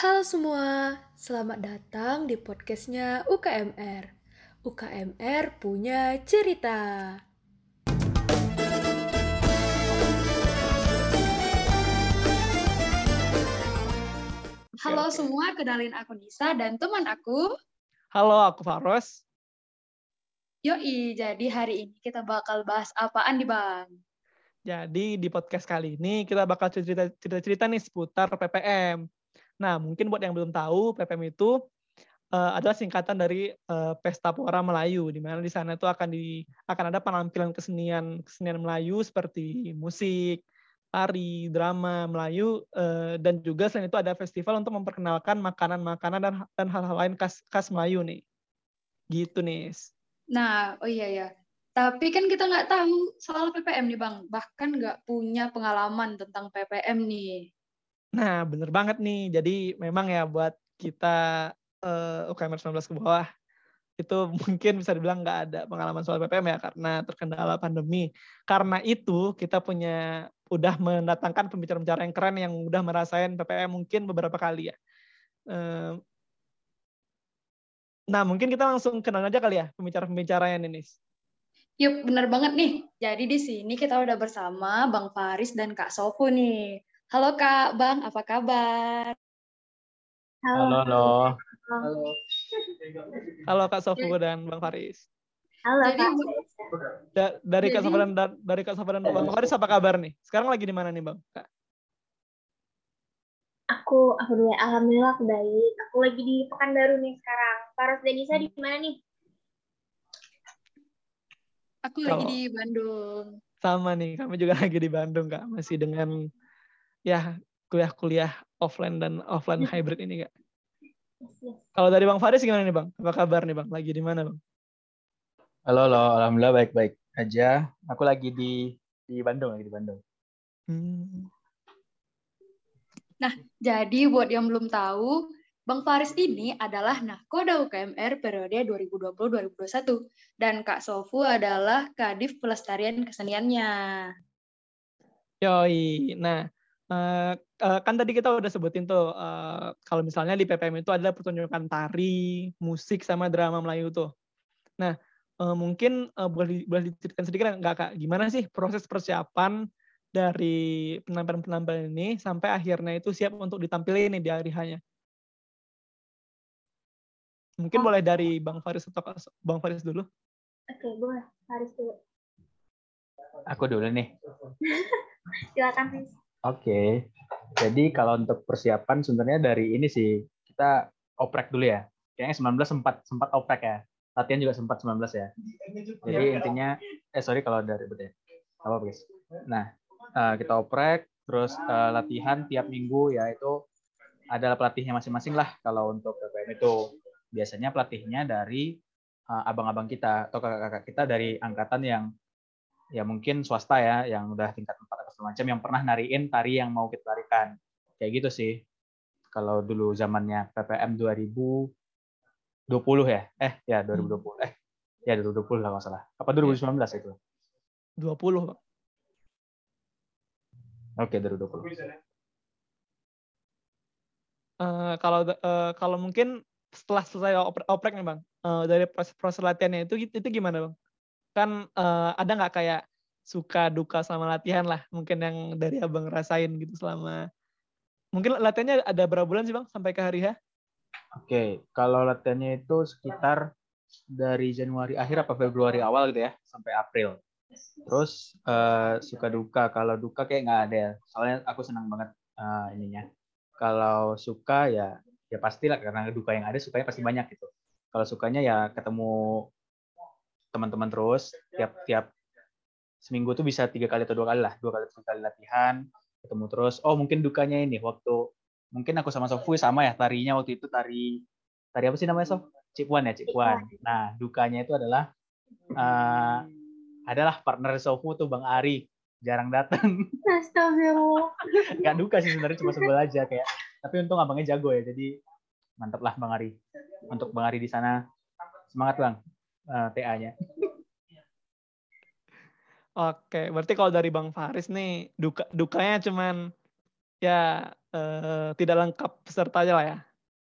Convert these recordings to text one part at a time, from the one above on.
Halo semua, selamat datang di podcastnya UKMR. UKMR punya cerita. Halo semua, kenalin aku Nisa dan teman aku. Halo, aku Faros. Yoi, jadi hari ini kita bakal bahas apaan di Bang? Jadi di podcast kali ini kita bakal cerita-cerita nih seputar PPM. Nah, mungkin buat yang belum tahu, PPM itu uh, adalah singkatan dari uh, Pesta Pora Melayu, di mana di sana itu akan di akan ada penampilan kesenian kesenian Melayu seperti musik, tari, drama Melayu, uh, dan juga selain itu ada festival untuk memperkenalkan makanan-makanan dan dan hal-hal lain khas khas Melayu nih. Gitu nih. Nah, oh iya ya. Tapi kan kita nggak tahu soal PPM nih Bang, bahkan nggak punya pengalaman tentang PPM nih. Nah, bener banget nih. Jadi memang ya buat kita uh, UKM 19 ke bawah, itu mungkin bisa dibilang nggak ada pengalaman soal PPM ya, karena terkendala pandemi. Karena itu kita punya udah mendatangkan pembicara-pembicara yang keren yang udah merasain PPM mungkin beberapa kali ya. Uh, nah, mungkin kita langsung kenal aja kali ya pembicara-pembicara yang ini. Yuk, bener banget nih. Jadi di sini kita udah bersama Bang Faris dan Kak Sofu nih. Halo Kak, Bang, apa kabar? Halo. Halo, halo. Halo Kak Sofu dan Bang Faris. Halo Jadi, Kak. Da dari Jadi, Kak Sofu dan dari Kak Sofu dan Bang Faris apa kabar nih? Sekarang lagi di mana nih, Bang? Kak? Aku, aku alhamdulillah aku baik. Aku lagi di Pekanbaru nih sekarang. Faris dan Nisa di mana nih? Aku lagi di Bandung. Sama nih, kami juga lagi di Bandung, Kak. Masih dengan ya kuliah-kuliah offline dan offline iya. hybrid ini, Kak. Kalau dari Bang Faris gimana nih, Bang? Apa kabar nih, Bang? Lagi di mana, Bang? Halo, halo. Alhamdulillah baik-baik aja. Aku lagi di di Bandung, lagi di Bandung. Hmm. Nah, jadi buat yang belum tahu, Bang Faris ini adalah Nahkoda UKMR periode 2020-2021 dan Kak Sofu adalah Kadif Pelestarian Keseniannya. Yoi, nah uh, uh, kan tadi kita udah sebutin tuh uh, kalau misalnya di PPM itu adalah pertunjukan tari, musik sama drama Melayu tuh. Nah uh, mungkin uh, boleh boleh diceritakan sedikit nggak kak gimana sih proses persiapan dari penampilan-penampilan ini sampai akhirnya itu siap untuk ditampilin nih di hari hanya. Mungkin oh. boleh dari Bang Faris atau Bang Faris dulu. Oke, boleh. Faris dulu. Aku dulu nih. Silakan, Faris. Oke. Jadi kalau untuk persiapan sebenarnya dari ini sih kita oprek dulu ya. Kayaknya 19 sempat sempat oprek ya. Latihan juga sempat 19 ya. Jadi intinya eh sorry kalau dari ya. Apa guys? Nah, eh, kita oprek terus eh, latihan tiap minggu ya itu adalah pelatihnya masing-masing lah kalau untuk KKM itu biasanya pelatihnya dari eh, abang-abang kita atau kakak-kakak kita dari angkatan yang ya mungkin swasta ya yang udah tingkat 4 segala macam yang pernah nariin tari yang mau kita tarikan. Kayak gitu sih. Kalau dulu zamannya PPM 2020 ya. Eh, ya 2020. Hmm. Eh, ya 2020 lah kalau salah. Apa 2019 ya. itu? 20, Pak. Oke, okay, 2020. Uh, kalau uh, kalau mungkin setelah selesai oprek, oprek nih bang, uh, dari proses proses latihannya itu itu gimana bang? Kan uh, ada nggak kayak suka duka selama latihan lah mungkin yang dari abang rasain gitu selama mungkin latihannya ada berapa bulan sih bang sampai ke hari H? Oke, kalau latihannya itu sekitar dari Januari akhir apa Februari awal gitu ya sampai April. Terus uh, suka duka, kalau duka kayak nggak ada ya. Soalnya aku senang banget uh, ininya. Kalau suka ya ya pastilah karena duka yang ada sukanya pasti banyak gitu kalau sukanya ya ketemu teman-teman terus tiap tiap seminggu tuh bisa tiga kali atau dua kali lah dua kali tiga kali latihan ketemu terus. Oh mungkin dukanya ini waktu mungkin aku sama Sofu sama ya tarinya waktu itu tari tari apa sih namanya Sof? Cipuan ya Cipuan nah dukanya itu adalah uh, adalah partner Sofu tuh Bang Ari jarang datang. Astagfirullah. Gak duka sih sebenarnya cuma sebel aja kayak tapi untung abangnya jago ya jadi mantap lah bang Ari untuk bang Ari di sana. Semangat bang uh, eh, TA-nya Oke, berarti kalau dari Bang Faris nih duka dukanya cuman ya eh, tidak lengkap pesertanya lah ya.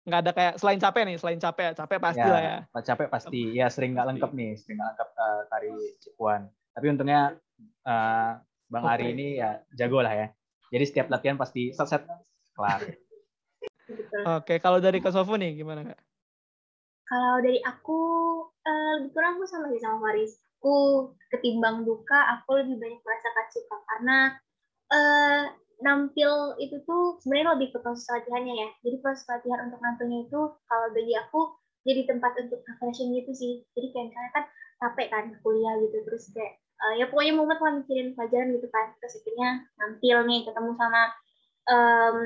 Nggak ada kayak selain capek nih, selain capek, capek pasti lah ya. Capek pasti. Ya sering nggak lengkap nih, sering nggak lengkap eh, tari Cipuan. Tapi untungnya eh, Bang Ari Oke. ini ya jago lah ya. Jadi setiap latihan pasti set set kelar. Oke, kalau dari Kak Sofu nih gimana Kak? Kalau dari aku, eh, lebih kurang aku sama sih sama Faris. Aku ketimbang duka, aku lebih banyak merasakan suka karena eh, nampil itu tuh sebenarnya lebih ke proses latihannya ya. Jadi proses latihan untuk nampilnya itu kalau bagi aku jadi tempat untuk refreshing gitu sih. Jadi kayak misalnya kan capek kan kuliah gitu terus kayak eh, ya pokoknya mumet lah mikirin pelajaran gitu kan. Terus akhirnya nampil nih ketemu sama em,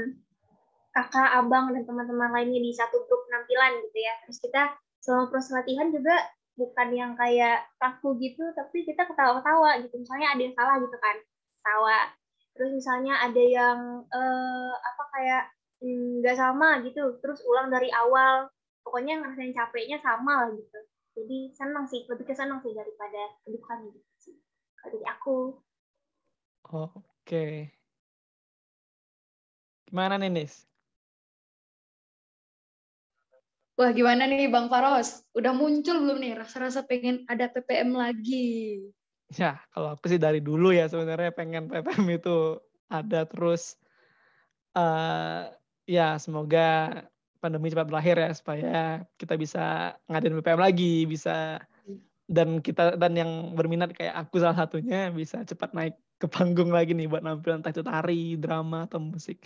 kakak, abang, dan teman-teman lainnya di satu grup penampilan gitu ya. Terus kita selama proses latihan juga bukan yang kayak kaku gitu, tapi kita ketawa-ketawa gitu. Misalnya ada yang salah gitu kan, ketawa. Terus misalnya ada yang eh, apa kayak mm, nggak sama gitu, terus ulang dari awal. Pokoknya ngerasain capeknya sama lah gitu. Jadi senang sih, lebih ke senang sih daripada kedukaan gitu sih. Kalau dari aku. Oke. Gimana nih, Nis? Wah, gimana nih Bang Faros? Udah muncul belum nih rasa-rasa pengen ada PPM lagi? Ya, kalau aku sih dari dulu ya sebenarnya pengen PPM itu ada terus. eh ya, semoga pandemi cepat berakhir ya supaya kita bisa ngadain PPM lagi, bisa dan kita dan yang berminat kayak aku salah satunya bisa cepat naik ke panggung lagi nih buat nampil entah itu tari, drama atau musik.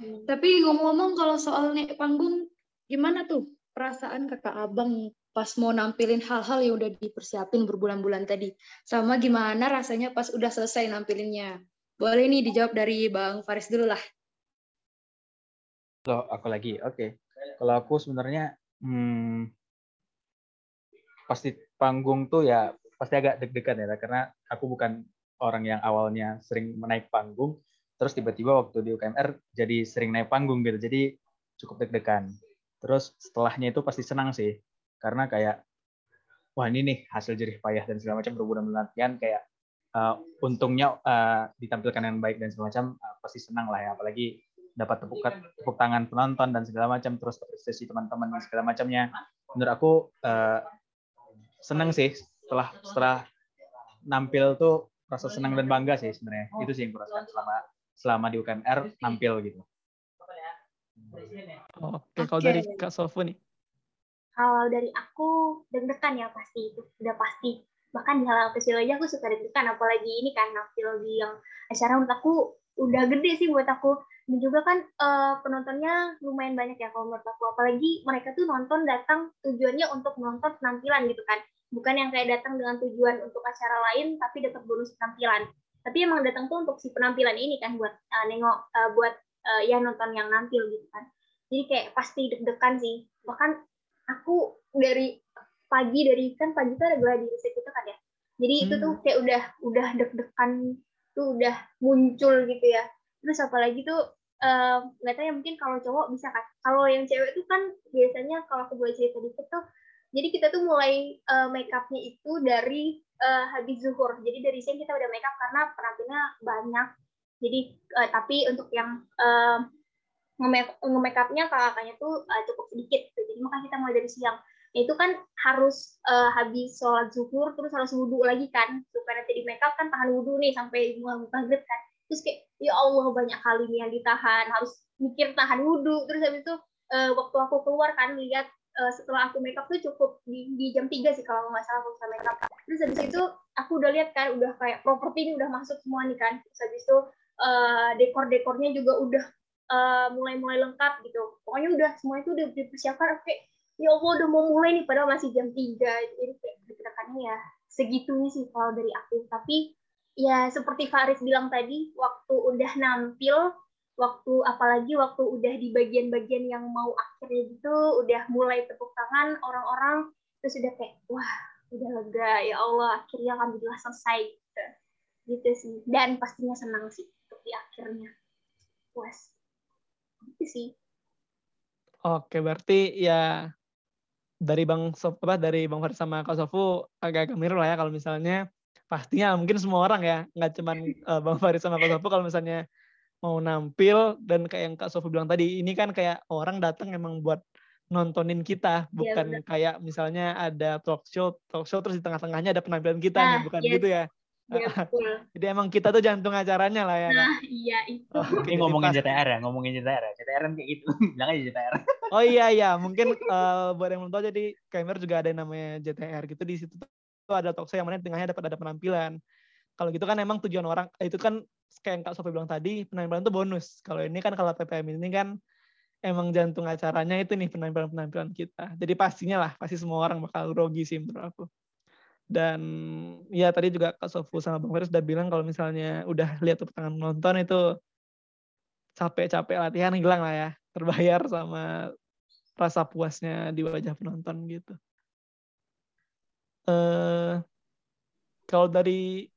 Tapi ngomong-ngomong kalau soal naik panggung, gimana tuh perasaan kakak abang pas mau nampilin hal-hal yang udah dipersiapin berbulan-bulan tadi? Sama gimana rasanya pas udah selesai nampilinnya? Boleh nih dijawab dari Bang Faris dulu lah. Loh, aku lagi. Oke. Kalau aku sebenarnya hmm, pasti panggung tuh ya pasti agak deg-degan ya karena aku bukan orang yang awalnya sering menaik panggung terus tiba-tiba waktu di UKMR jadi sering naik panggung gitu. Jadi cukup deg-degan. Terus setelahnya itu pasti senang sih. Karena kayak wah ini nih hasil jerih payah dan segala macam berbulan-bulan latihan. Kayak uh, untungnya uh, ditampilkan yang baik dan segala macam uh, pasti senang lah ya. Apalagi dapat tepuk tepuk tangan penonton dan segala macam terus apresiasi teman-teman dan segala macamnya. Menurut aku uh, senang sih setelah setelah nampil tuh rasa senang dan bangga sih sebenarnya. Itu sih yang kurasakan selama selama di UKMR nampil gitu Oke, kalau Oke. dari Kak Sofu nih. Kalau dari aku deg-degan ya pasti itu udah pasti. Bahkan di hal kecil aja aku suka deg-degan apalagi ini kan nampil di yang acara menurut aku udah gede sih buat aku. Dan juga kan eh, penontonnya lumayan banyak ya kalau menurut aku. Apalagi mereka tuh nonton datang tujuannya untuk menonton penampilan gitu kan. Bukan yang kayak datang dengan tujuan untuk acara lain tapi dapat bonus penampilan. Tapi emang datang tuh untuk si penampilan ini kan buat eh, nengok eh, buat eh, ya nonton yang nampil gitu kan. Jadi kayak pasti deg-degan sih. Bahkan aku dari pagi dari kan pagi tuh ada gladi resik itu kan ya. Jadi itu tuh kayak udah udah deg-degan tuh udah muncul gitu ya. Terus apalagi tuh eh, nggak tahu ya mungkin kalau cowok bisa kan. Kalau yang cewek tuh kan biasanya kalau aku boleh cerita dikit tuh jadi kita tuh mulai eh, make upnya itu dari eh, habis zuhur. Jadi dari siang kita udah make up karena penampilannya banyak. Jadi eh, tapi untuk yang eh, nge-make nge-make upnya kakaknya tuh eh, cukup sedikit gitu. Jadi makanya kita mulai dari siang. Ya, itu kan harus eh, habis sholat zuhur terus harus wudhu lagi kan supaya nanti di make up kan tahan wudhu nih sampai maghrib kan. Terus kayak ya Allah banyak kali nih yang ditahan harus mikir tahan wudhu terus habis itu eh, waktu aku keluar kan lihat eh, setelah aku make up tuh cukup di, di jam 3 sih kalau nggak salah aku bisa make up. Terus habis itu aku udah lihat kan udah kayak properti ini udah masuk semua nih kan. Terus habis itu eh, dekor-dekornya juga udah eh, mulai-mulai lengkap gitu. Pokoknya udah semua itu udah dipersiapkan kayak ya Allah udah mau mulai nih padahal masih jam 3 jadi kayak deg-degannya ya segitunya sih kalau dari aku. Tapi ya seperti Faris bilang tadi waktu udah nampil waktu apalagi waktu udah di bagian-bagian yang mau akhirnya gitu udah mulai tepuk tangan orang-orang terus udah kayak wah udah lega ya Allah akhirnya alhamdulillah selesai gitu. Gitu sih. Dan pastinya senang sih di akhirnya puas itu sih Oke, berarti ya dari Bang Sof, apa dari Bang Faris sama Kak Sofu agak-agak mirip lah ya kalau misalnya pastinya mungkin semua orang ya nggak cuman eh, Bang Faris sama Kak Sofu kalau misalnya mau nampil dan kayak yang Kak Sofi bilang tadi, ini kan kayak orang datang emang buat nontonin kita, bukan benar. kayak misalnya ada talk show, talk show terus di tengah-tengahnya ada penampilan kita Nah, nih, bukan yes. gitu ya. Iya betul. Jadi emang kita tuh jantung acaranya lah ya. Nah, iya itu. Oke, Ini ngomongin pas- JTR ya, ngomongin JTR ya. JTR kan kayak gitu. Bilang aja JTR. Oh iya iya, mungkin eh, buat yang belum tahu jadi KMR juga ada yang namanya JTR gitu di situ tuh ada talk show yang mana di tengahnya dapat ada penampilan. Kalau gitu kan emang tujuan orang eh, itu kan kayak yang Kak Sofi bilang tadi penampilan itu bonus. Kalau ini kan kalau PPM ini kan emang jantung acaranya itu nih penampilan-penampilan kita. Jadi pastinya lah pasti semua orang bakal grogi sih menurut aku. Dan ya tadi juga Kak Sofu sama Bang Feris udah bilang kalau misalnya udah lihat tangan nonton itu capek-capek latihan hilang lah ya. Terbayar sama rasa puasnya di wajah penonton gitu. Eh kalau dari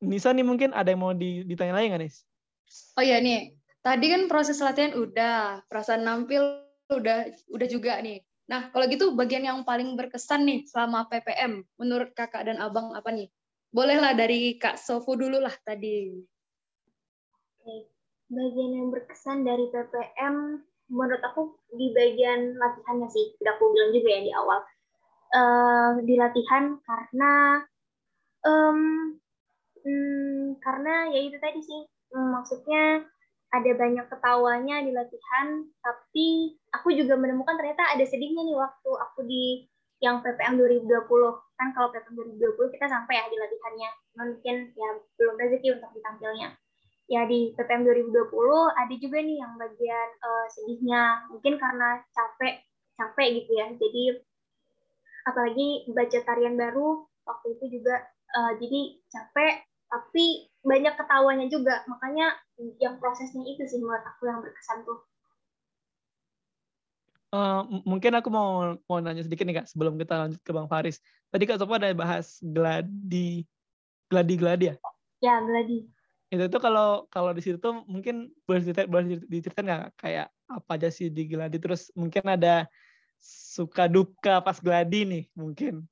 Nisa nih mungkin ada yang mau di- ditanya lagi nggak Nis? Oh iya nih, tadi kan proses latihan udah, perasaan nampil udah udah juga nih. Nah, kalau gitu bagian yang paling berkesan nih selama PPM menurut Kakak dan Abang apa nih? Bolehlah dari Kak Sofu dulu lah tadi. bagian yang berkesan dari PPM menurut aku di bagian latihannya sih udah aku bilang juga ya di awal Eh, di latihan karena em, hmm, karena ya itu tadi sih Hmm, maksudnya ada banyak ketawanya di latihan tapi aku juga menemukan ternyata ada sedihnya nih waktu aku di yang PPM 2020 kan kalau PPM 2020 kita sampai ya di latihannya. Mungkin ya belum rezeki untuk ditampilnya. Ya di PPM 2020 ada juga nih yang bagian eh, sedihnya. Mungkin karena capek capek gitu ya. Jadi apalagi baca tarian baru waktu itu juga eh, jadi capek tapi banyak ketawanya juga makanya yang prosesnya itu sih menurut aku yang berkesan tuh m- mungkin aku mau mau nanya sedikit nih kak sebelum kita lanjut ke Bang Faris. Tadi kak Sopo ada bahas gladi gladi gladi ya. ya gladi Itu tuh kalau kalau di situ tuh mungkin boleh cerita boleh diceritain nggak kayak apa aja sih di gladi terus mungkin ada suka duka pas gladi nih mungkin.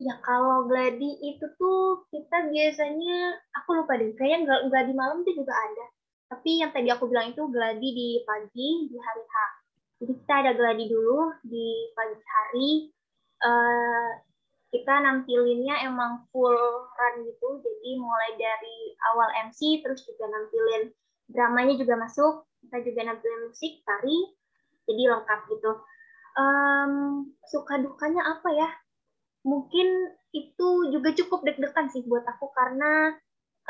Ya kalau gladi itu tuh kita biasanya aku lupa deh, kayaknya gla- gladi malam tuh juga ada. Tapi yang tadi aku bilang itu gladi di pagi di hari H. Jadi kita ada gladi dulu di pagi hari. eh, kita nampilinnya emang full run gitu, jadi mulai dari awal MC terus juga nampilin dramanya juga masuk, kita juga nampilin musik, tari, jadi lengkap gitu. Em, suka dukanya apa ya? Mungkin itu juga cukup deg-degan sih buat aku karena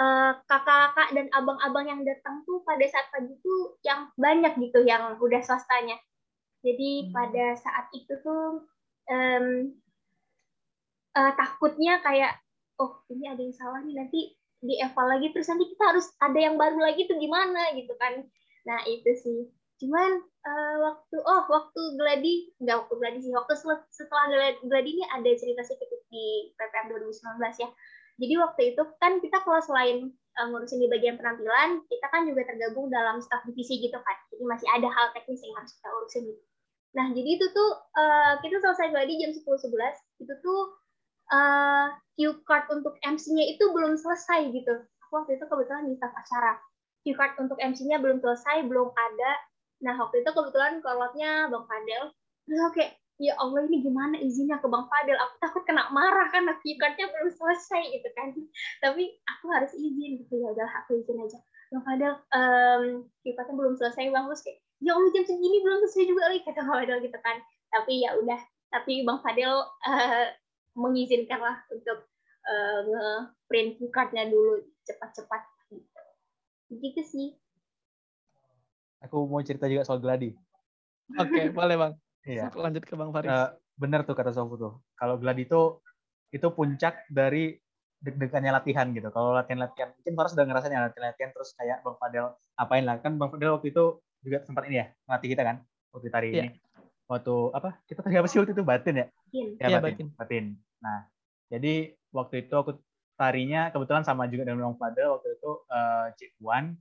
eh, kakak-kakak dan abang-abang yang datang tuh pada saat pagi tuh yang banyak gitu yang udah swastanya. Jadi Hmm. pada saat itu tuh em, eh, takutnya kayak oh ini ada yang salah nih nanti di eval lagi terus nanti kita harus ada yang baru lagi tuh gimana gitu kan. Nah itu sih. Cuman eh, waktu oh waktu gladi nggak waktu gladi sih waktu setelah gladi, ini ada cerita sedikit di PPM 2019 ya. Jadi waktu itu kan kita kalau selain eh, ngurusin di bagian penampilan kita kan juga tergabung dalam staff divisi gitu kan. Jadi masih ada hal teknis yang harus kita urusin gitu. Nah jadi itu tuh eh, kita selesai gladi jam 10.11 itu tuh eh, cue card untuk MC-nya itu belum selesai gitu. Aku waktu itu kebetulan di staff acara. Cue card untuk MC-nya belum selesai belum ada Nah, waktu itu kebetulan kolotnya Bang Fadel. Terus aku kayak, ya Allah ini gimana izinnya ke Bang Fadel? Aku takut kena marah kan, cardnya belum selesai gitu kan. Tapi aku harus izin gitu ya, udah aku izin aja. Bang Fadel, um, belum selesai Bang. Terus kayak, ya Allah jam segini belum selesai juga lagi, kata Bang Fadel gitu kan. Tapi ya udah, tapi Bang Fadel uh, mengizinkan lah untuk uh, nge-print dulu cepat-cepat gitu. Gitu sih. Aku mau cerita juga soal gladi. Oke, boleh Bang. Iya. Lanjut ke Bang Faris. Eh, bener tuh kata Sofu tuh. Kalau gladi itu itu puncak dari deg-degannya latihan gitu. Kalau latihan-latihan, mungkin Faras udah ngerasain ya latihan-latihan terus kayak Bang Fadel apain lah. Kan Bang Fadel waktu itu juga sempat ini ya, ngelatih kita kan, waktu tari Iya. ini. Waktu apa? Kita tadi apa sih waktu itu batin ya? Mungkin. Ya Iya, batin, batin. Nah, jadi waktu itu aku tarinya kebetulan sama juga dengan Bang Fadel waktu itu eh, Cik Wan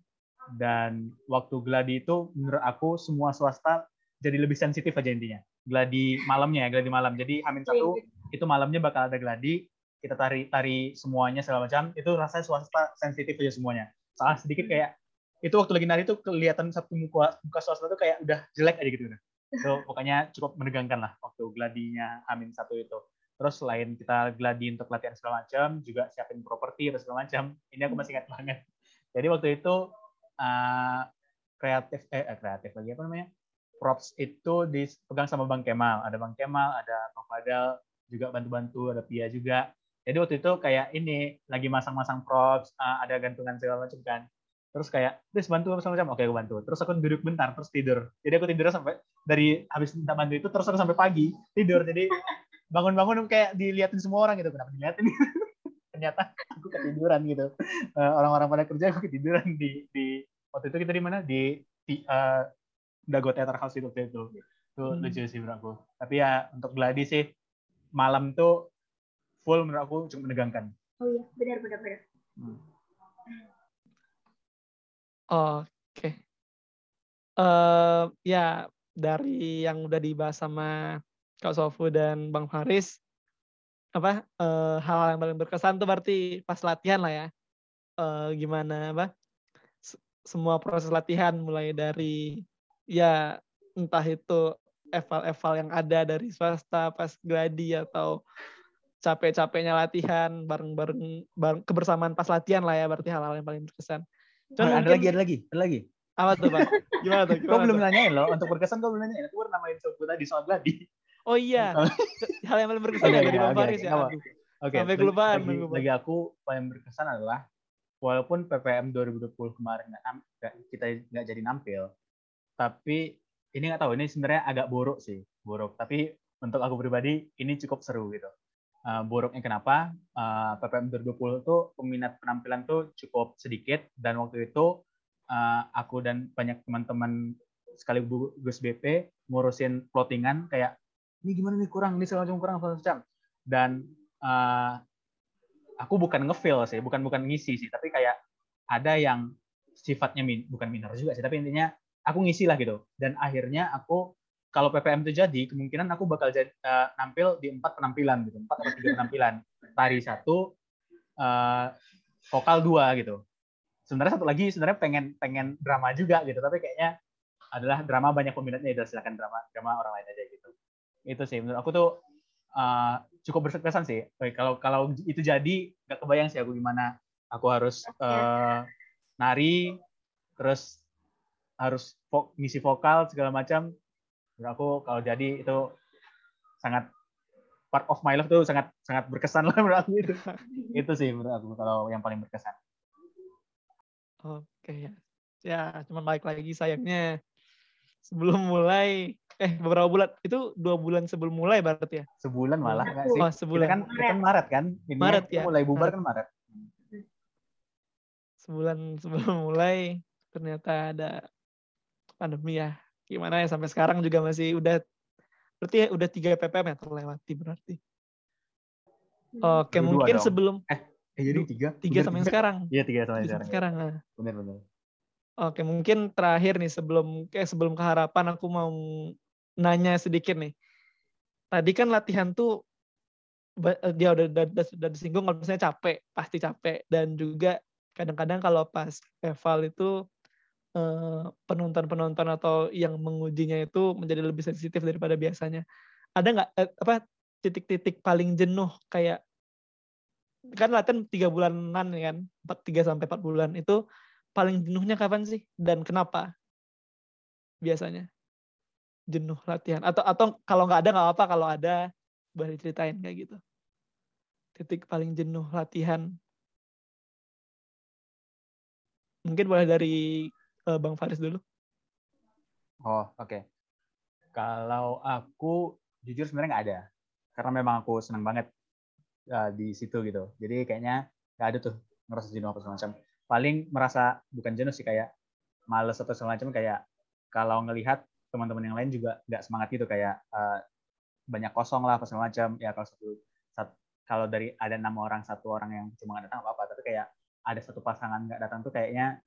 dan waktu gladi itu menurut aku semua swasta jadi lebih sensitif aja intinya. Gladi malamnya ya, gladi malam. Jadi Amin satu itu malamnya bakal ada gladi, kita tari tari semuanya segala macam. Itu rasanya swasta sensitif aja semuanya. salah sedikit kayak itu waktu lagi nari tuh kelihatan satu muka muka swasta tuh kayak udah jelek aja gitu. So, pokoknya cukup menegangkan lah waktu gladinya Amin satu itu. Terus selain kita gladi untuk latihan segala macam, juga siapin properti atau segala macam. Ini aku masih ingat banget. Jadi waktu itu uh, kreatif eh eh, kreatif lagi apa namanya? Props itu dipegang sama Bang Kemal. Ada Bang Kemal, ada Bang Fadal juga bantu-bantu, ada Pia juga. Jadi waktu itu kayak ini lagi masang-masang props, uh, ada gantungan segala macam kan. Terus kayak terus bantu apa macam. Oke aku bantu. Terus aku duduk bentar terus tidur. Jadi aku tidur sampai dari habis minta bantu itu terus aku sampai pagi tidur. Jadi bangun-bangun kayak diliatin semua orang gitu. Kenapa diliatin ternyata aku ketiduran gitu. Uh, orang-orang pada kerja aku ketiduran di di waktu itu kita di mana? Di, di uh, Dago Theater House itu waktu itu. Itu hmm. lucu sih menurut aku. Tapi ya untuk gladi sih malam tuh full menurut aku cuma menegangkan. Oh iya benar benar benar. Hmm. Oke. Uh, ya dari yang udah dibahas sama Kak Sofu dan Bang Faris, apa uh, hal yang paling berkesan tuh berarti pas latihan lah ya. Uh, gimana apa? semua proses latihan mulai dari ya entah itu eval-eval yang ada dari swasta pas gladi atau capek-capeknya latihan bareng-bareng kebersamaan pas latihan lah ya berarti hal-hal yang paling berkesan. Cuman ada lagi, ada lagi, ada lagi. Apa tuh, Pak? Gimana tuh? Gimana kau belum nanyain loh, untuk berkesan kau belum nanyain. Aku baru namain soal tadi soal gladi. Oh iya. Hal yang paling berkesan okay, dari Bang Faris ya. Oke. Okay. Sampai kelupaan. Lagi aku paling berkesan adalah walaupun PPM 2020 kemarin gak, kita nggak jadi nampil, tapi ini nggak tahu ini sebenarnya agak buruk sih, buruk. Tapi untuk aku pribadi ini cukup seru gitu. Uh, buruknya kenapa? Uh, PPM 2020 itu peminat penampilan tuh cukup sedikit dan waktu itu uh, aku dan banyak teman-teman sekaligus BP ngurusin plottingan kayak ini gimana nih kurang, ini segala macam kurang segala macam. Dan uh, aku bukan ngefeel sih, bukan bukan ngisi sih, tapi kayak ada yang sifatnya min, bukan minor juga sih, tapi intinya aku ngisi lah gitu. Dan akhirnya aku kalau PPM itu jadi, kemungkinan aku bakal jadi, uh, nampil di empat penampilan gitu, empat atau tiga penampilan. Tari satu, uh, vokal dua gitu. Sebenarnya satu lagi sebenarnya pengen pengen drama juga gitu, tapi kayaknya adalah drama banyak peminatnya itu silakan drama drama orang lain aja gitu. Itu sih menurut aku tuh uh, cukup berkesan sih. Kalau kalau itu jadi nggak kebayang sih aku gimana. Aku harus uh, nari terus harus vo ngisi vokal segala macam. Menurut aku kalau jadi itu sangat part of my life tuh sangat sangat berkesan lah menurut aku itu. Itu sih menurut aku kalau yang paling berkesan. Oke ya. Ya cuman balik lagi sayangnya sebelum mulai eh beberapa bulan. Itu dua bulan sebelum mulai berarti ya? Sebulan malah nggak sih? Oh, sebulan. Kita kan kita kan Maret kan? Ini Maret ya. mulai bubar kan Maret? Sebulan sebelum mulai ternyata ada pandemi ya. Gimana ya sampai sekarang juga masih udah berarti ya udah tiga ppm ya terlewati berarti? Hmm. oke mungkin dong. sebelum eh, eh jadi tiga? tiga sampai sekarang. Iya tiga sampai sekarang sekarang nah. benar benar oke mungkin terakhir nih sebelum kayak sebelum keharapan aku mau nanya sedikit nih tadi kan latihan tuh eh, dia udah udah, udah, udah disinggung kalau misalnya capek pasti capek dan juga kadang-kadang kalau pas eval itu Eh, penonton-penonton atau yang mengujinya itu menjadi lebih sensitif daripada biasanya. Ada nggak eh, apa titik-titik paling jenuh kayak kan latihan tiga bulanan kan, empat tiga sampai empat bulan itu paling jenuhnya kapan sih dan kenapa biasanya jenuh latihan atau atau kalau nggak ada nggak apa kalau ada boleh ceritain kayak gitu titik paling jenuh latihan mungkin boleh dari uh, Bang Faris dulu. Oh, oke. Okay. Kalau aku jujur sebenarnya nggak ada. Karena memang aku senang banget uh, di situ gitu. Jadi kayaknya nggak ada tuh ngerasa jenuh apa semacam. Paling merasa bukan jenuh sih kayak males atau semacam kayak kalau ngelihat teman-teman yang lain juga nggak semangat gitu kayak uh, banyak kosong lah apa semacam ya kalau satu, satu kalau dari ada enam orang satu orang yang cuma nggak datang apa apa tapi kayak ada satu pasangan nggak datang tuh kayaknya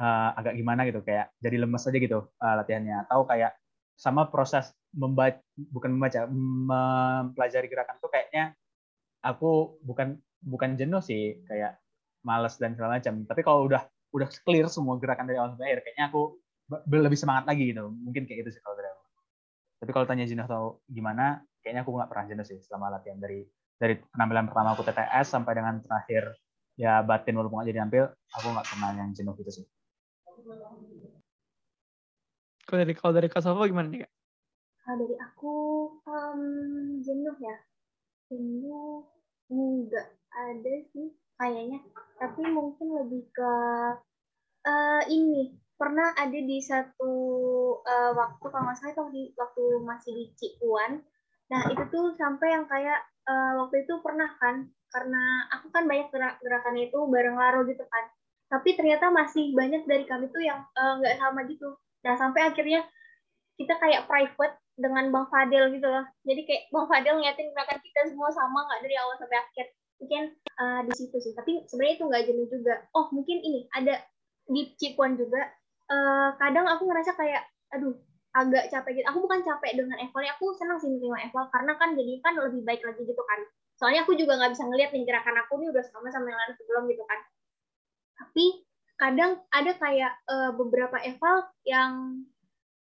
uh, agak gimana gitu kayak jadi lemes aja gitu uh, latihannya. Atau kayak sama proses membaca bukan membaca mempelajari gerakan tuh kayaknya aku bukan bukan jenuh sih. Kayak males dan segala macam. Tapi kalau udah udah clear semua gerakan dari awal sampai akhir kayaknya aku lebih semangat lagi gitu. Mungkin kayak gitu sih kalau dari aku. Tapi kalau tanya jenuh atau gimana kayaknya aku nggak pernah jenuh sih selama latihan dari dari penampilan pertama aku TTS sampai dengan terakhir ya batin walaupun nggak jadi tampil aku nggak pernah yang jenuh gitu sih. Kalau dari kalau dari Kak Sofa gimana nih Kak? Kalau dari aku em, jenuh ya. Jenuh enggak ada sih kayaknya. Tapi mungkin lebih ke eh, ini pernah ada di satu eh, waktu kalau salah itu di waktu masih di Cipuan. Nah itu tuh sampai yang kayak eh, waktu itu pernah kan karena aku kan banyak gerak gerakannya itu bareng Laro gitu kan. Tapi ternyata masih banyak dari kami tuh yang nggak sama gitu. Nah sampai akhirnya kita kayak private dengan Bang Fadel gitu loh. Jadi kayak Bang Fadel ngeliatin gerakan kita semua sama nggak dari awal sampai akhir. Mungkin uh, di situ sih. Tapi sebenarnya itu nggak jenuh juga. Oh mungkin ini ada di Cipuan juga. Uh, kadang aku ngerasa kayak, aduh agak capek gitu. Aku bukan capek dengan evalnya. Aku senang sih menerima eval karena kan jadi kan lebih baik lagi gitu kan. Soalnya aku juga nggak bisa ngeliat nih gerakan aku nih udah sama sama yang lain sebelum gitu kan. Tapi kadang ada kayak uh, beberapa eval yang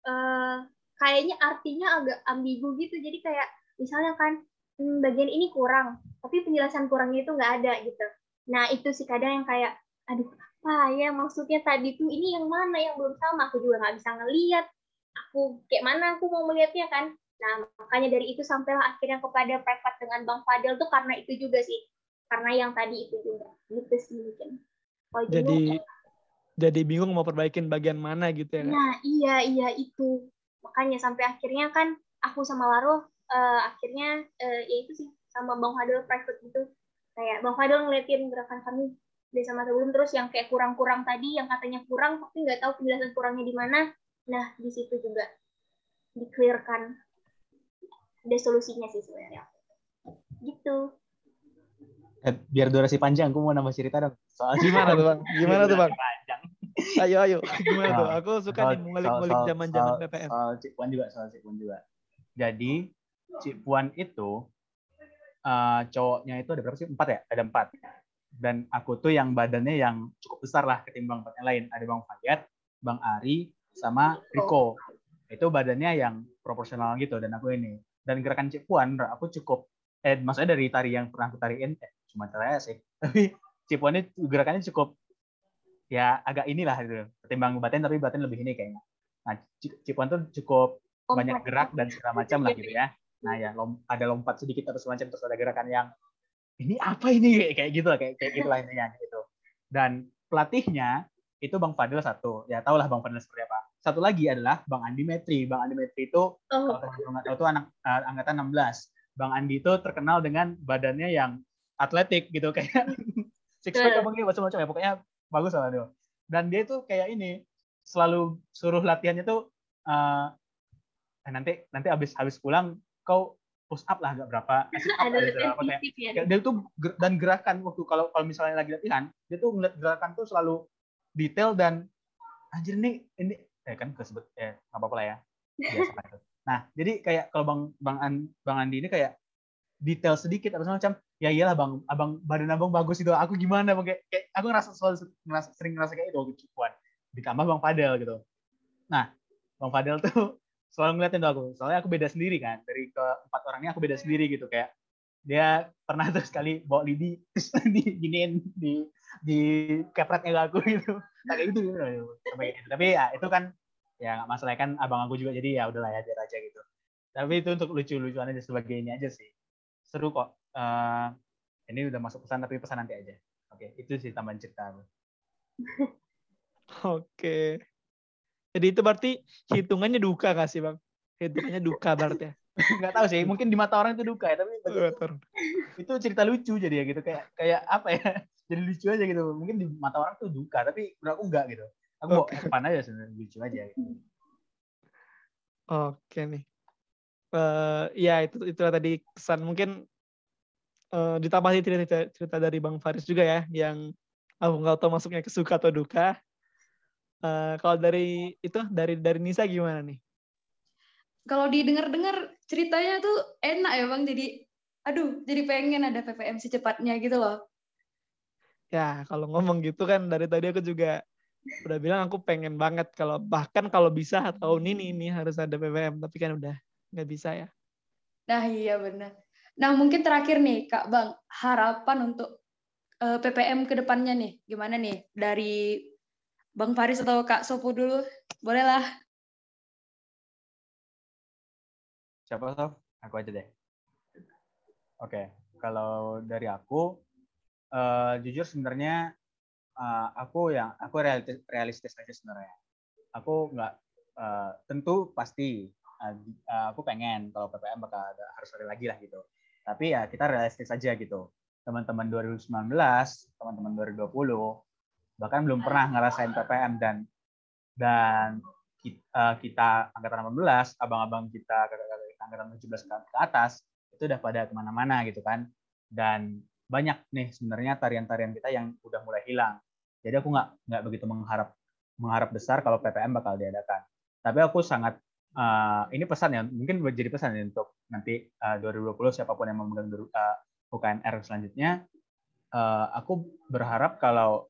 uh, kayaknya artinya agak ambigu gitu jadi kayak misalnya kan hmm, bagian ini kurang tapi penjelasan kurangnya itu nggak ada gitu. Nah itu sih kadang yang kayak aduh apa ya maksudnya tadi tuh ini yang mana yang belum sama? Aku juga nggak bisa ngeliat aku kayak mana aku mau melihatnya kan? Nah makanya dari itu sampailah akhirnya kepada private dengan bang Fadel tuh karena itu juga sih. Karena yang tadi itu juga gitu sih mungkin. Kalau jenuh, Jadi jadi bingung mau perbaikin bagian mana gitu ya? Nah, iya iya itu. Makanya sampai akhirnya kan aku sama Laro eh, akhirnya eh, ya itu sih sama Bang Fadil private gitu. Kayak Bang Fadil ngeliatin gerakan kami dari sama sebelum terus yang kayak kurang-kurang tadi yang katanya kurang tapi nggak tahu penjelasan kurangnya di mana. Nah, di situ juga di-clearkan ada solusinya sih sebenarnya. Gitu. Eh, biar durasi panjang aku mau nambah cerita dong soal Gimana tuh Bang? Gimana tuh Bang? panjang Ayo ayo. Gimana tuh? Aku suka soal- nih ngulik-ngulik zaman-zaman soal- PPM. Soal juga, soal Cik Puan juga. Jadi Cik Puan itu eh, cowoknya itu ada berapa sih? Empat ya? Ada empat. Dan aku tuh yang badannya yang cukup besar lah ketimbang empat yang lain. Ada Bang Fayat, Bang Ari, sama Riko. Itu badannya yang proporsional gitu dan aku ini. Dan gerakan Cik Puan, aku cukup eh maksudnya dari tari yang pernah aku tariin eh, cuma tari sih. Tapi Cik Puan ini gerakannya cukup ya agak inilah gitu. Ketimbang batin tapi batin lebih ini kayaknya. Nah, Cik Cik Puan tuh cukup banyak gerak dan segala macam lah gitu ya. Nah ya lom- ada lompat sedikit atau semacam terus ada gerakan yang ini apa ini kayak gitu lah kayak kayak gitulah intinya gitu. Dan pelatihnya itu Bang Fadil satu. Ya tau lah Bang Fadil seperti apa. Satu lagi adalah Bang Andi Metri. Bang Andi Metri itu Oh, kalau teman-teman nggak tahu itu anak eh, angkatan 16. Bang Andi itu terkenal dengan badannya yang atletik gitu kayak six pack apa gitu macam-macam ya pokoknya bagus lah dia. Dan dia itu kayak ini selalu suruh latihannya tuh eh, nanti nanti habis habis pulang kau push up lah agak berapa. Sit up ada berapa fisik ya. Ya, dia tuh dan gerakan waktu kalau kalau misalnya lagi latihan dia tuh ngeliat gerakan tuh selalu detail dan anjir nih ini eh kan kesebut eh nggak apa-apa lah ya. Biasa itu. nah jadi kayak kalau bang bang An, bang Andi ini kayak detail sedikit atau semacam ya iyalah bang abang badan abang bagus itu aku gimana? Bang kayak, kayak aku ngerasa selalu ngerasa sering ngerasa kayak itu waktu Cipuan ditambah bang Fadel gitu. Nah bang Fadel tuh selalu ngeliatin tuh aku. Soalnya aku beda sendiri kan. Dari keempat orangnya aku beda sendiri gitu. Kayak dia pernah tuh sekali bawa lidi di giniin di di kepretnya ke aku gitu. Nah, kayak gitu gitu. Gitu. tapi ya itu kan ya nggak masalah kan abang aku juga. Jadi ya udahlah ya biar aja gitu. Tapi itu untuk lucu-lucuan aja sebagai ini aja sih. Seru kok. Eh, ini udah masuk pesan tapi pesan nanti aja. Oke itu sih tambahan cerita aku. Oke. Jadi itu berarti hitungannya duka gak sih bang? Hitungannya duka berarti ya? nggak tahu sih mungkin di mata orang itu duka ya tapi aku itu cerita lucu jadi ya gitu kayak kayak apa ya jadi lucu aja gitu mungkin di mata orang tuh duka tapi menurut aku enggak gitu aku mau Oke. fun aja sebenarnya lucu aja gitu. Oke nih. Eh ya itu itulah tadi kesan mungkin eh ditambah sih cerita, cerita dari Bang Faris juga ya yang aku nggak tahu masuknya ke suka atau duka. Eh kalau dari itu dari dari Nisa gimana nih? Kalau didengar-dengar ceritanya tuh enak ya bang. Jadi, aduh, jadi pengen ada PPM secepatnya gitu loh. Ya, kalau ngomong gitu kan dari tadi aku juga udah bilang aku pengen banget kalau bahkan kalau bisa tahun ini ini harus ada PPM, tapi kan udah nggak bisa ya. Nah, iya benar. Nah, mungkin terakhir nih, Kak Bang, harapan untuk uh, eh, PPM ke depannya nih, gimana nih? Dari Bang Faris atau Kak Sopo dulu, bolehlah. Siapa, Sof? Aku aja deh. Oke, kalau dari aku, uh, jujur sebenarnya uh, aku yang aku realistis, realistis aja sebenarnya. Aku nggak uh, tentu pasti uh, aku pengen kalau PPM bakal ada, harus ada lagi lah gitu. Tapi ya kita realistis aja gitu. Teman-teman 2019, teman-teman 2020 bahkan belum pernah ngerasain PPM dan dan kita, uh, kita angkatan 18, abang-abang kita angkatan 17 ke atas itu udah pada ke mana-mana gitu kan. Dan banyak nih sebenarnya tarian-tarian kita yang udah mulai hilang. Jadi aku nggak nggak begitu mengharap mengharap besar kalau PPM bakal diadakan. Tapi aku sangat uh, ini pesan ya, mungkin jadi pesan ya untuk nanti uh, 2020 siapa pun yang memegang uh, UKMR selanjutnya, uh, aku berharap kalau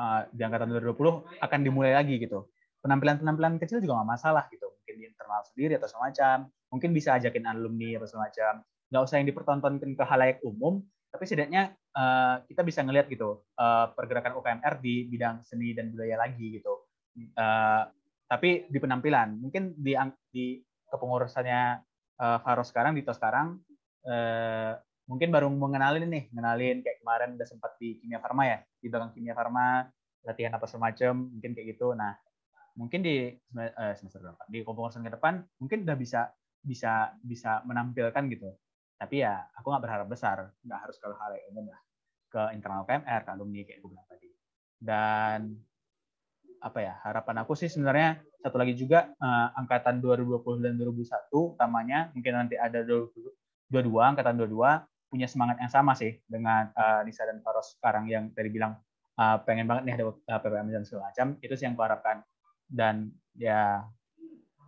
uh, di angkatan 2020 akan dimulai lagi gitu. Penampilan-penampilan kecil juga nggak masalah gitu, mungkin di internal sendiri atau semacam, mungkin bisa ajakin alumni atau semacam nggak usah yang dipertontonkan ke halayak umum, tapi setidaknya uh, kita bisa ngelihat gitu uh, pergerakan UKMR di bidang seni dan budaya lagi gitu. Uh, tapi di penampilan, mungkin di di kepengurusannya uh, Faro sekarang, Dito sekarang, uh, mungkin baru mengenalin nih, mengenalin kayak kemarin udah sempat di kimia farma ya, di belakang kimia farma, latihan apa semacam, mungkin kayak gitu. Nah, mungkin di uh, semester depan, di kepengurusan ke depan, mungkin udah bisa bisa bisa menampilkan gitu. Tapi ya aku nggak berharap besar nggak harus kalau hal yang umum lah. Ke internal KMR ke alumni kayak gue bilang tadi. Dan apa ya harapan aku sih sebenarnya satu lagi juga uh, angkatan 2020 dan 2021 utamanya mungkin nanti ada 22 angkatan 22 punya semangat yang sama sih dengan uh, Nisa dan Faros sekarang yang tadi bilang uh, pengen banget nih ada uh, PPM dan segala macam. Itu sih yang aku dan ya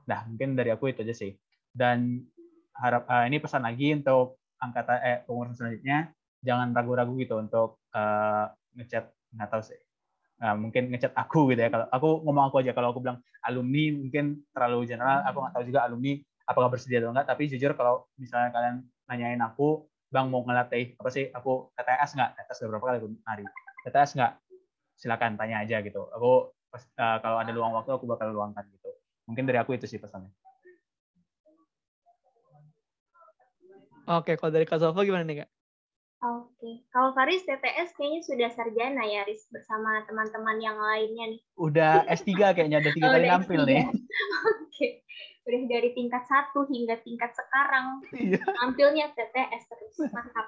nah mungkin dari aku itu aja sih. Dan harap uh, ini pesan lagi untuk angkatan eh pengurusan selanjutnya. Jangan ragu-ragu gitu untuk uh, ngechat nggak tahu sih. Uh, mungkin ngechat aku gitu ya. Kalau aku ngomong aku aja. Kalau aku bilang alumni mungkin terlalu general aku nggak tahu juga alumni apakah bersedia atau enggak tapi jujur kalau misalnya kalian nanyain aku bang mau ngelatih apa sih? Aku TTS nggak? TTS berapa kali aku hari TTS nggak? Silakan tanya aja gitu. Aku uh, kalau ada luang waktu aku bakal luangkan gitu. Mungkin dari aku itu sih pesannya. Oke, kalau dari Kak Sofa gimana nih Kak? Oke, kalau Faris TTS kayaknya sudah sarjana ya, Riz, bersama teman-teman yang lainnya nih. Udah S3 kayaknya, udah tiga oh, kali nampil nih. Oke, udah dari tingkat satu hingga tingkat sekarang. Iya. Nampilnya TTS terus, mantap.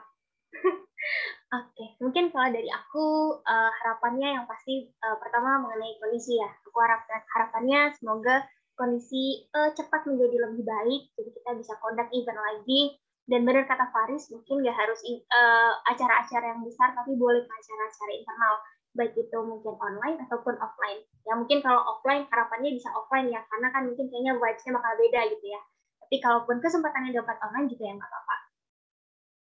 Oke, mungkin kalau dari aku uh, harapannya yang pasti uh, pertama mengenai kondisi ya. Aku harapkan harapannya semoga kondisi uh, cepat menjadi lebih baik, jadi kita bisa conduct event lagi dan benar kata Faris mungkin nggak harus uh, acara-acara yang besar tapi boleh acara-acara internal. Baik itu mungkin online ataupun offline. Ya mungkin kalau offline harapannya bisa offline ya karena kan mungkin kayaknya vibes-nya bakal beda gitu ya. Tapi kalaupun kesempatannya dapat online juga ya nggak apa-apa.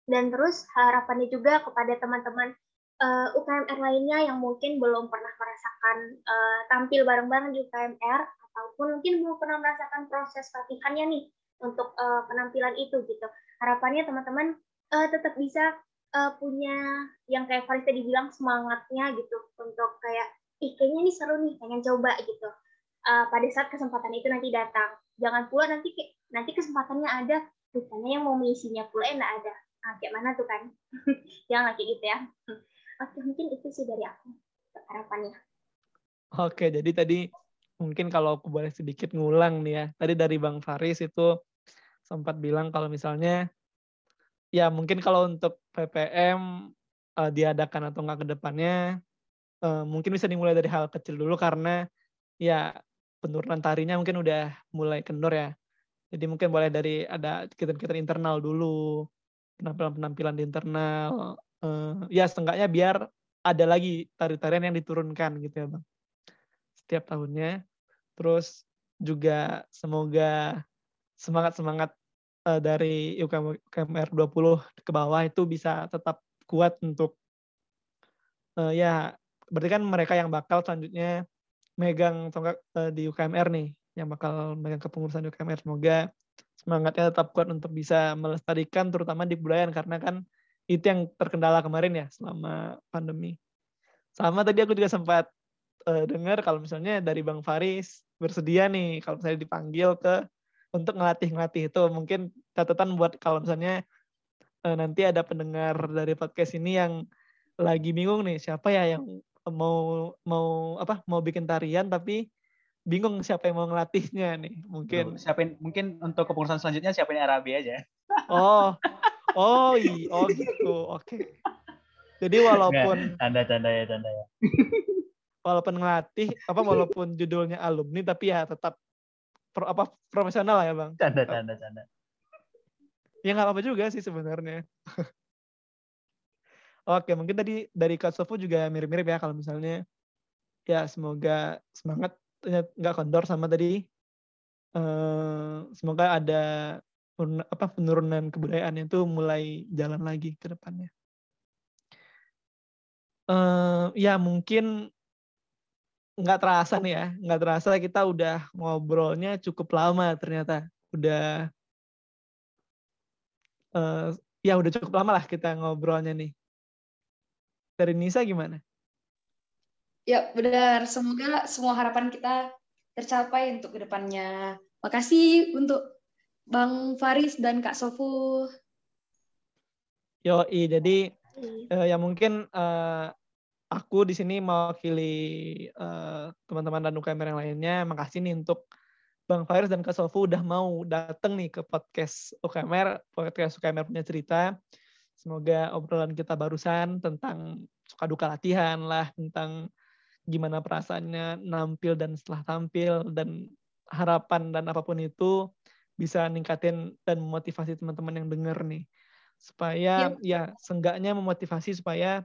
Dan terus harapannya juga kepada teman-teman uh, eh, UKMR lainnya yang mungkin belum pernah merasakan uh, tampil bareng-bareng di UKMR ataupun mungkin belum pernah merasakan proses latihannya nih untuk uh, penampilan itu gitu. Harapannya teman-teman uh, tetap bisa uh, punya yang kayak Faris tadi bilang semangatnya gitu. Untuk kayak ih kayaknya ini seru nih pengen coba gitu. Uh, pada saat kesempatan itu nanti datang. Jangan pula nanti nanti kesempatannya ada rupanya yang mau mengisinya pula enggak ada. Nah, kayak mana tuh kan? Jangan kayak gitu ya. Oke mungkin itu sih dari aku harapannya. Oke jadi tadi mungkin kalau aku boleh sedikit ngulang nih ya. Tadi dari Bang Faris itu sempat bilang kalau misalnya ya mungkin kalau untuk PPM uh, eh, diadakan atau enggak ke depannya uh, mungkin bisa dimulai dari hal kecil dulu karena ya penurunan tarinya mungkin udah mulai kendor ya. Jadi mungkin boleh dari ada kegiatan-kegiatan internal dulu, penampilan-penampilan di internal. Uh, ya setengahnya biar ada lagi tari-tarian yang diturunkan gitu ya bang. Setiap tahunnya. Terus juga semoga semangat-semangat uh, dari UKM, UKMR 20 ke bawah itu bisa tetap kuat untuk uh, ya berarti kan mereka yang bakal selanjutnya megang tonggak uh, di UKMR nih, yang bakal megang kepengurusan UKMR. Semoga semangatnya tetap kuat untuk bisa melestarikan terutama di budaya karena kan itu yang terkendala kemarin ya selama pandemi. Sama tadi aku juga sempat uh, dengar kalau misalnya dari Bang Faris bersedia nih kalau misalnya dipanggil ke untuk ngelatih-ngelatih itu mungkin catatan buat kalau misalnya uh, nanti ada pendengar dari podcast ini yang lagi bingung nih siapa ya yang mau mau apa mau bikin tarian tapi bingung siapa yang mau ngelatihnya nih mungkin. Siapa mungkin untuk kepengurusan selanjutnya siapa yang Arabi aja. Oh oh iya oh gitu oke. Okay. jadi walaupun tanda tanda ya tanda ya. walaupun ngelatih apa walaupun judulnya alumni tapi ya tetap pro, apa profesional lah ya bang? Tanda tanda tanda ya nggak apa-apa juga sih sebenarnya. Oke, mungkin tadi dari Kak Sofu juga mirip-mirip ya kalau misalnya. Ya semoga semangat nggak kendor sama tadi. Uh, semoga ada apa penurunan kebudayaan itu mulai jalan lagi ke depannya. Uh, ya mungkin nggak terasa nih ya, nggak terasa kita udah ngobrolnya cukup lama ternyata. Udah uh, ya udah cukup lama lah kita ngobrolnya nih. Dari Nisa gimana? Ya, benar. Semoga semua harapan kita tercapai untuk ke depannya. Makasih untuk Bang Faris dan Kak Sofu. Yo, jadi uh, ya mungkin uh, aku di sini mewakili uh, teman-teman dan UKMR yang lainnya. Makasih nih untuk Bang Faris dan Kak Sofu udah mau datang nih ke podcast UKMR, podcast UKMR punya cerita. Semoga obrolan kita barusan tentang suka duka latihan lah, tentang gimana perasaannya nampil dan setelah tampil dan harapan dan apa pun itu bisa ningkatin dan memotivasi teman-teman yang denger nih supaya ya, ya seenggaknya memotivasi supaya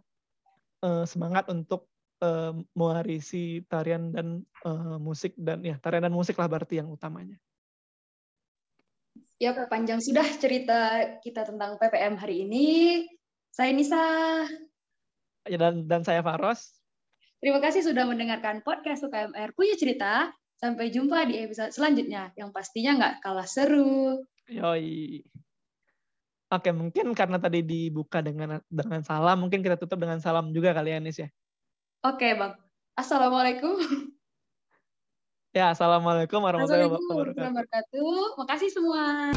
uh, semangat untuk uh, mewarisi tarian dan uh, musik dan ya tarian dan musik lah berarti yang utamanya. Ya, panjang sudah cerita kita tentang PPM hari ini. Saya Nisa. Ya, dan, dan saya Faros. Terima kasih sudah mendengarkan podcast UKMR Punya Cerita. Sampai jumpa di episode selanjutnya, yang pastinya nggak kalah seru. Yoi. Oke, mungkin karena tadi dibuka dengan dengan salam, mungkin kita tutup dengan salam juga kali ya, Nis ya. Oke, Bang. Assalamualaikum. Ya, assalamualaikum warahmatullahi wabarakatuh. Terima kasih semua.